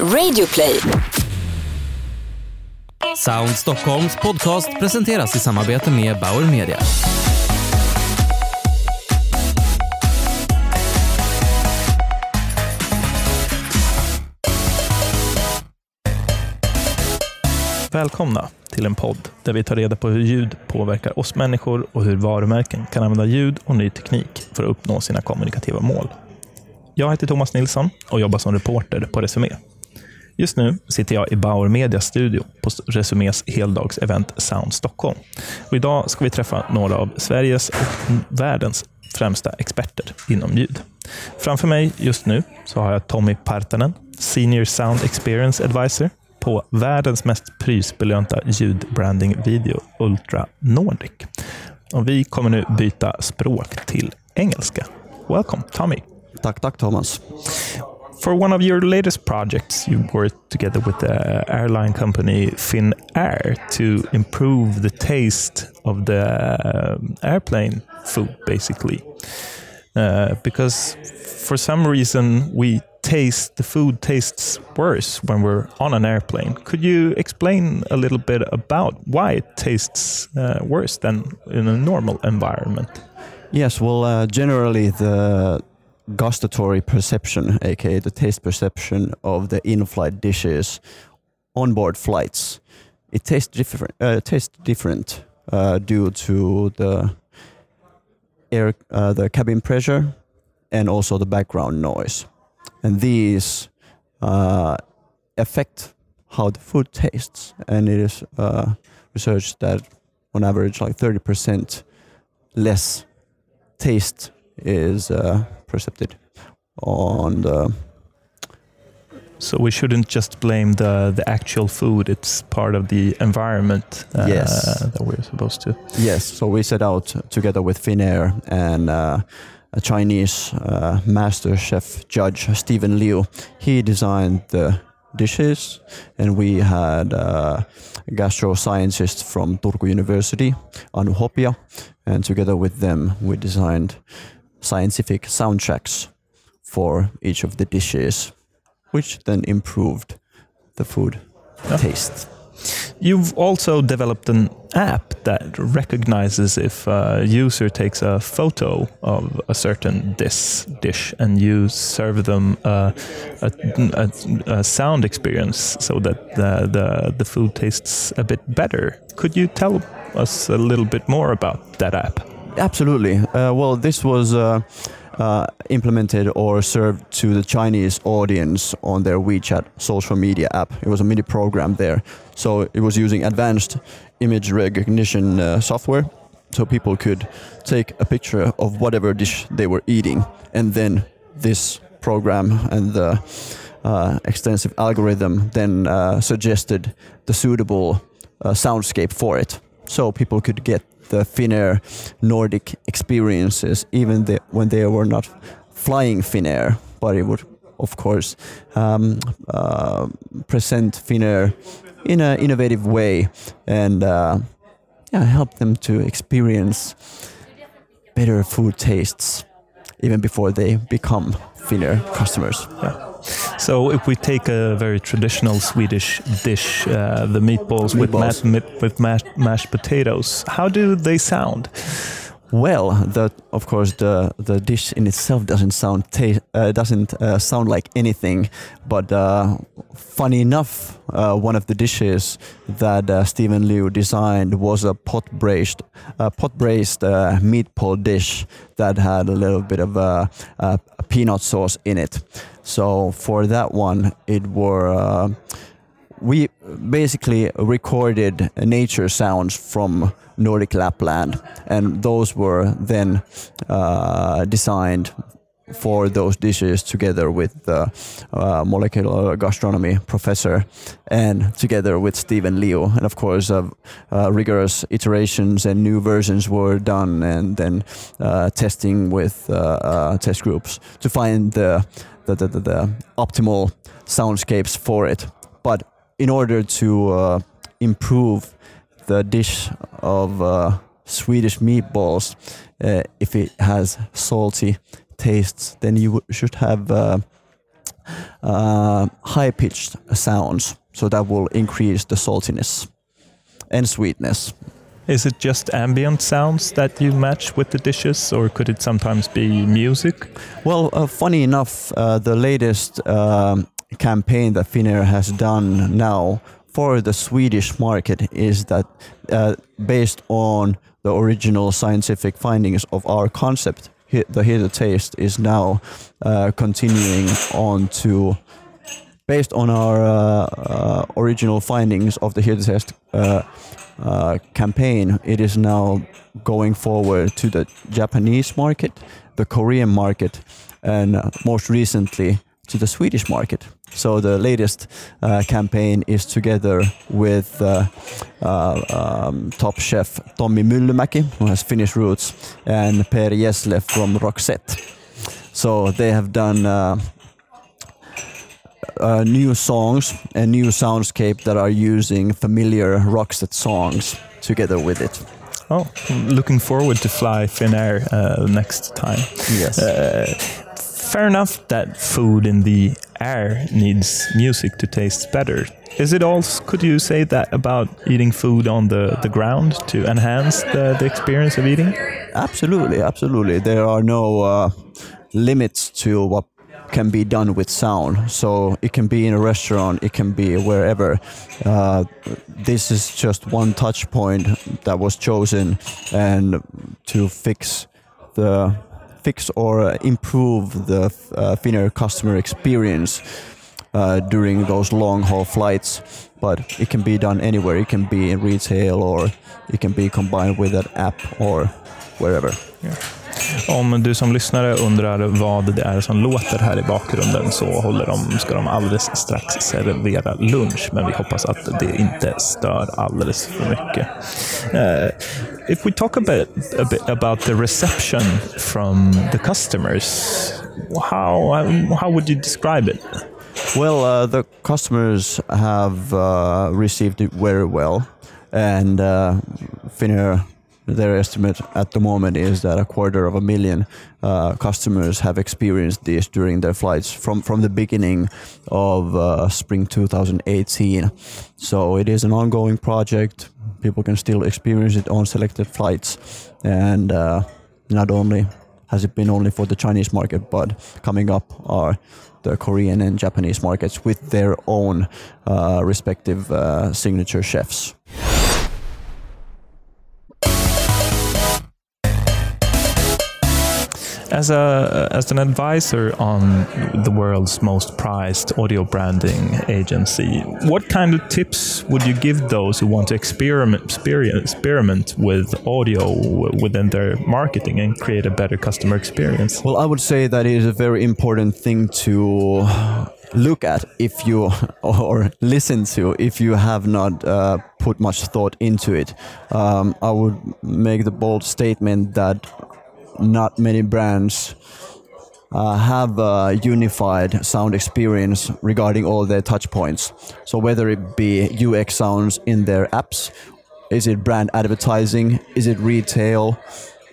Radioplay. Sound Stockholms podcast presenteras i samarbete med Bauer Media. Välkomna till en podd där vi tar reda på hur ljud påverkar oss människor och hur varumärken kan använda ljud och ny teknik för att uppnå sina kommunikativa mål. Jag heter Thomas Nilsson och jobbar som reporter på Resumé. Just nu sitter jag i Bauer Medias studio på Resumés heldagsevent Sound Stockholm. Och idag ska vi träffa några av Sveriges och världens främsta experter inom ljud. Framför mig just nu så har jag Tommy Partanen, Senior Sound Experience Advisor på världens mest prisbelönta ljudbranding-video Ultra Nordic. Och vi kommer nu byta språk till engelska. Welcome, Tommy. Tack, tack Thomas. For one of your latest projects, you worked together with the airline company Finnair to improve the taste of the uh, airplane food, basically. Uh, because for some reason, we taste the food tastes worse when we're on an airplane. Could you explain a little bit about why it tastes uh, worse than in a normal environment? Yes, well, uh, generally the gustatory perception, aka the taste perception of the in-flight dishes on board flights, it tastes different. Uh, tastes different uh, due to the air, uh, the cabin pressure, and also the background noise, and these uh, affect how the food tastes. And it is uh, researched that on average, like thirty percent less taste is uh, perceived on the So we shouldn't just blame the the actual food; it's part of the environment uh, Yes. that we're supposed to. yes. So we set out together with Finnair and uh, a Chinese uh, master chef judge Stephen Liu. He designed the dishes, and we had uh, a gastro scientist from Turku University, Anu Hopia, and together with them we designed scientific soundtracks for each of the dishes, which then improved the food Yeah. taste. You've also developed an app that recognizes if a user takes a photo of a certain dish, dish and you serve them uh, a, a, a sound experience so that the, the, the food tastes a bit better. Could you tell us a little bit more about that app? Absolutely. Uh, well, this was uh, uh, implemented or served to the Chinese audience on their WeChat social media app. It was a mini program there. So it was using advanced image recognition uh, software. So people could take a picture of whatever dish they were eating, and then this program and the uh, extensive algorithm then uh, suggested the suitable soundscape for it. So people could get the Finnair Nordic experiences, even the, when they were not flying Finnair, but it would, of course, um, uh, present Finnair in an innovative way and uh, yeah, help them to experience better food tastes even before they become Finnair customers. So, if we take a very traditional Swedish dish, uh, the meatballs, with, Meatballs. ma- mit- with mashed, mashed potatoes, how do they sound? Well, the of course the the dish in itself doesn't sound ta- uh, doesn't uh, sound like anything, but uh, funny enough, uh, one of the dishes that uh, Stephen Liu designed was a pot braised uh, pot braised uh, meatball dish that had a little bit of uh, uh, peanut sauce in it. So for that one, it were. Uh, we basically recorded nature sounds from Nordic Lapland, and those were then uh, designed for those dishes together with the uh, molecular gastronomy professor and together with Stephen Liu. And of course, uh, uh, rigorous iterations and new versions were done, and then uh, testing with uh, uh, test groups to find the the, the, the, optimal soundscapes for it. But in order to uh, improve the dish of uh, Swedish meatballs, uh, if it has salty tastes, then you should have uh, uh, high pitched sounds. So that will increase the saltiness and sweetness. Is it just ambient sounds that you match with the dishes, or could it sometimes be music? Well, uh, funny enough, uh, the latest um, campaign that Finnair has done now for the Swedish market is that uh, based on the original scientific findings of our concept, the Hear the Taste is now uh, continuing on to, based on our uh, uh, original findings of the Hear the Taste uh, campaign, it is now going forward to the Japanese market, the Korean market, and most recently to the Swedish market. So the latest uh, campaign is together with uh, uh, um, top chef Tommy Myllymäki, who has Finnish roots, and Per Gessle from Roxette. So they have done uh, uh, new songs and new soundscape that are using familiar Roxette songs together with it. Oh, looking forward to fly Finnair uh, next time. Yes. Fair enough that food in the air needs music to taste better. Is it also, could you say that about eating food on the, the ground to enhance the, the experience of eating? Absolutely, absolutely. There are no uh, limits to what can be done with sound. So it can be in a restaurant, it can be wherever. Uh, this is just one touch point that was chosen and to fix the fix or improve the uh, Finnair customer experience uh, during those long haul flights. But it can be done anywhere. It can be in retail or it can be combined with an app or wherever. Yeah. Om du som lyssnare undrar vad det är som låter här i bakgrunden så håller de, ska de alldeles strax servera lunch, men vi hoppas att det inte stör alldeles för mycket. Uh, if we talk a bit, a bit about the reception from the customers, how, how would you describe it? Well, uh, the customers have uh, received it very well, and uh, Finnair their estimate at the moment is that a quarter of a million uh, customers have experienced this during their flights from, from the beginning of uh, spring 2018. So it is an ongoing project. People can still experience it on selected flights. And uh, not only has it been only for the Chinese market, but coming up are the Korean and Japanese markets with their own uh, respective uh, signature chefs. As a as an advisor on the world's most prized audio branding agency, what kind of tips would you give those who want to experiment experiment with audio within their marketing and create a better customer experience? Well, I would say that is a very important thing to look at if you or listen to if you have not uh, put much thought into it. Um, I would make the bold statement that not many brands uh, have a unified sound experience regarding all their touch points. So whether it be UX sounds in their apps, is it brand advertising, is it retail,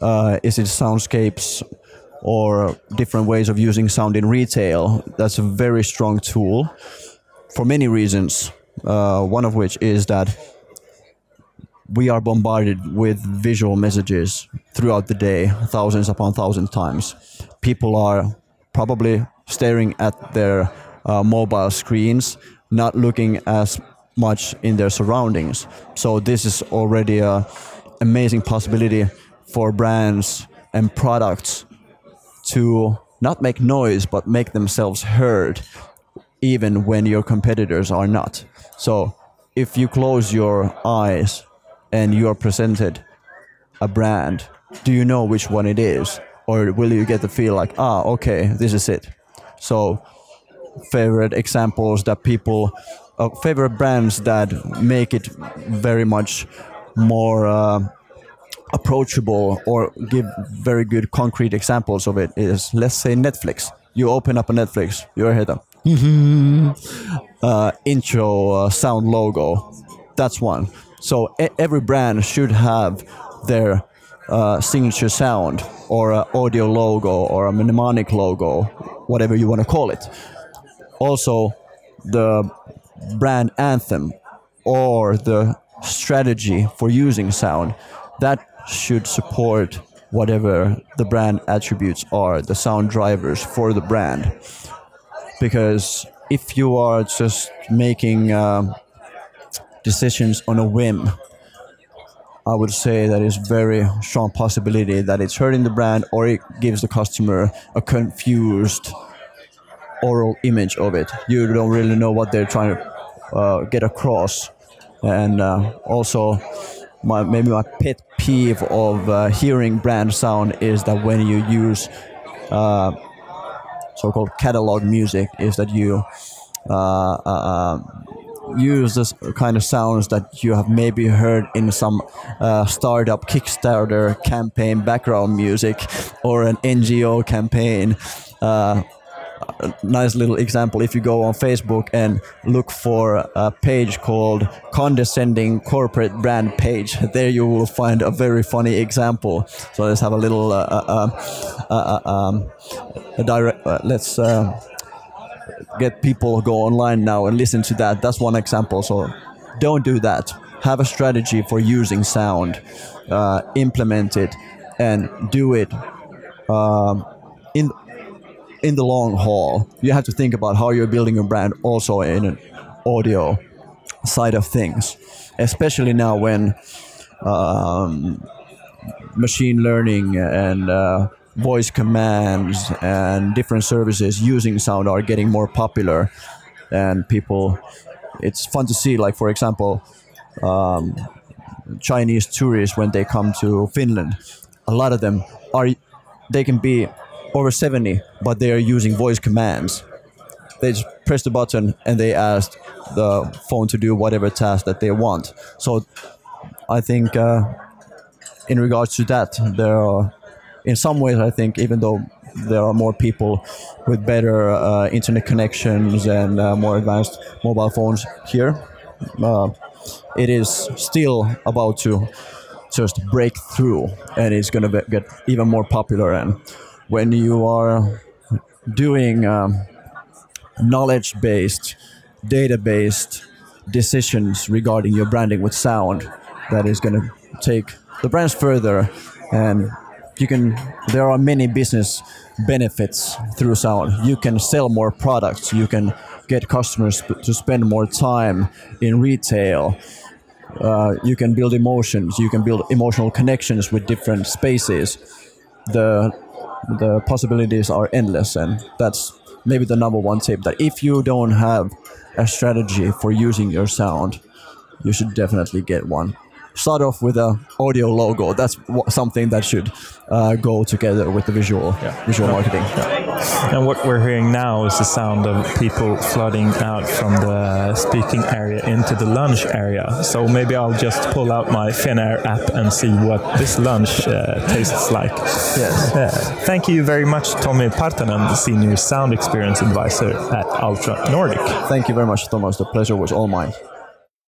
uh, is it soundscapes, or different ways of using sound in retail, that's a very strong tool for many reasons. Uh, one of which is that we are bombarded with visual messages throughout the day, thousands upon thousands times. People are probably staring at their uh, mobile screens, not looking as much in their surroundings. So this is already a amazing possibility for brands and products to not make noise but make themselves heard even when your competitors are not. So if you close your eyes and you are presented a brand, do you know which one it is? Or will you get the feel like, ah, okay, this is it? So, favorite examples that people, uh, favorite brands that make it very much more uh, approachable or give very good concrete examples of it is, let's say, Netflix. You open up a Netflix, you hear the uh, intro uh, sound logo. That's one. So every brand should have their uh, signature sound or audio logo or a mnemonic logo, whatever you want to call it. also the brand anthem or the strategy for using sound that should support whatever the brand attributes are, the sound drivers for the brand. Because if you are just making um, decisions on a whim, I would say that is very strong possibility that it's hurting the brand or it gives the customer a confused oral image of it. You don't really know what they're trying to uh, get across, and uh, also my maybe my pet peeve of uh, hearing brand sound is that when you use uh, so-called catalog music, is that you uh, uh, use this kind of sounds that you have maybe heard in some uh, startup Kickstarter campaign background music or an NGO campaign. Uh, nice little example if you go on Facebook and look for a page called condescending corporate brand page there you will find a very funny example so let's have a little uh, uh, uh, uh um, a direct uh, let's uh, get people go online now and listen to that. That's one example. So don't do that. Have a strategy for using sound implement it and do it um, in in the long haul, you have to think about how you're building your brand also in an audio side of things, especially now when um, machine learning and uh, voice commands and different services using sound are getting more popular, and people. It's fun to see, like for example, um, Chinese tourists when they come to Finland. A lot of them are they can be over 70, but they are using voice commands. They just press the button and they ask the phone to do whatever task that they want. So I think uh, in regards to that, there are, in some ways, I think, even though there are more people with better uh, internet connections and uh, more advanced mobile phones here, uh, it is still about to just break through and it's going to get even more popular. And when you are doing um, knowledge based, data based decisions regarding your branding with sound, that is going to take the brands further and you can there are many business benefits through sound you can sell more products. You can get customers to spend more time in retail. Uh, you can build emotions. You can build emotional connections with different spaces. The the possibilities are endless and that's maybe the number one tip that if you don't have a strategy for using your sound you should definitely get one start off with a audio logo that's something that should uh, go together with the visual yeah. visual marketing yeah. And what we're hearing now is the sound of people flooding out from the speaking area into the lunch area. So maybe I'll just pull out my Finnair app and see what this lunch uh, tastes like. Yes. Uh, thank you very much, Tommi Partanen, Senior Sound Experience Advisor at Ultra Nordic. Thank you very much, Thomas. The pleasure was all mine.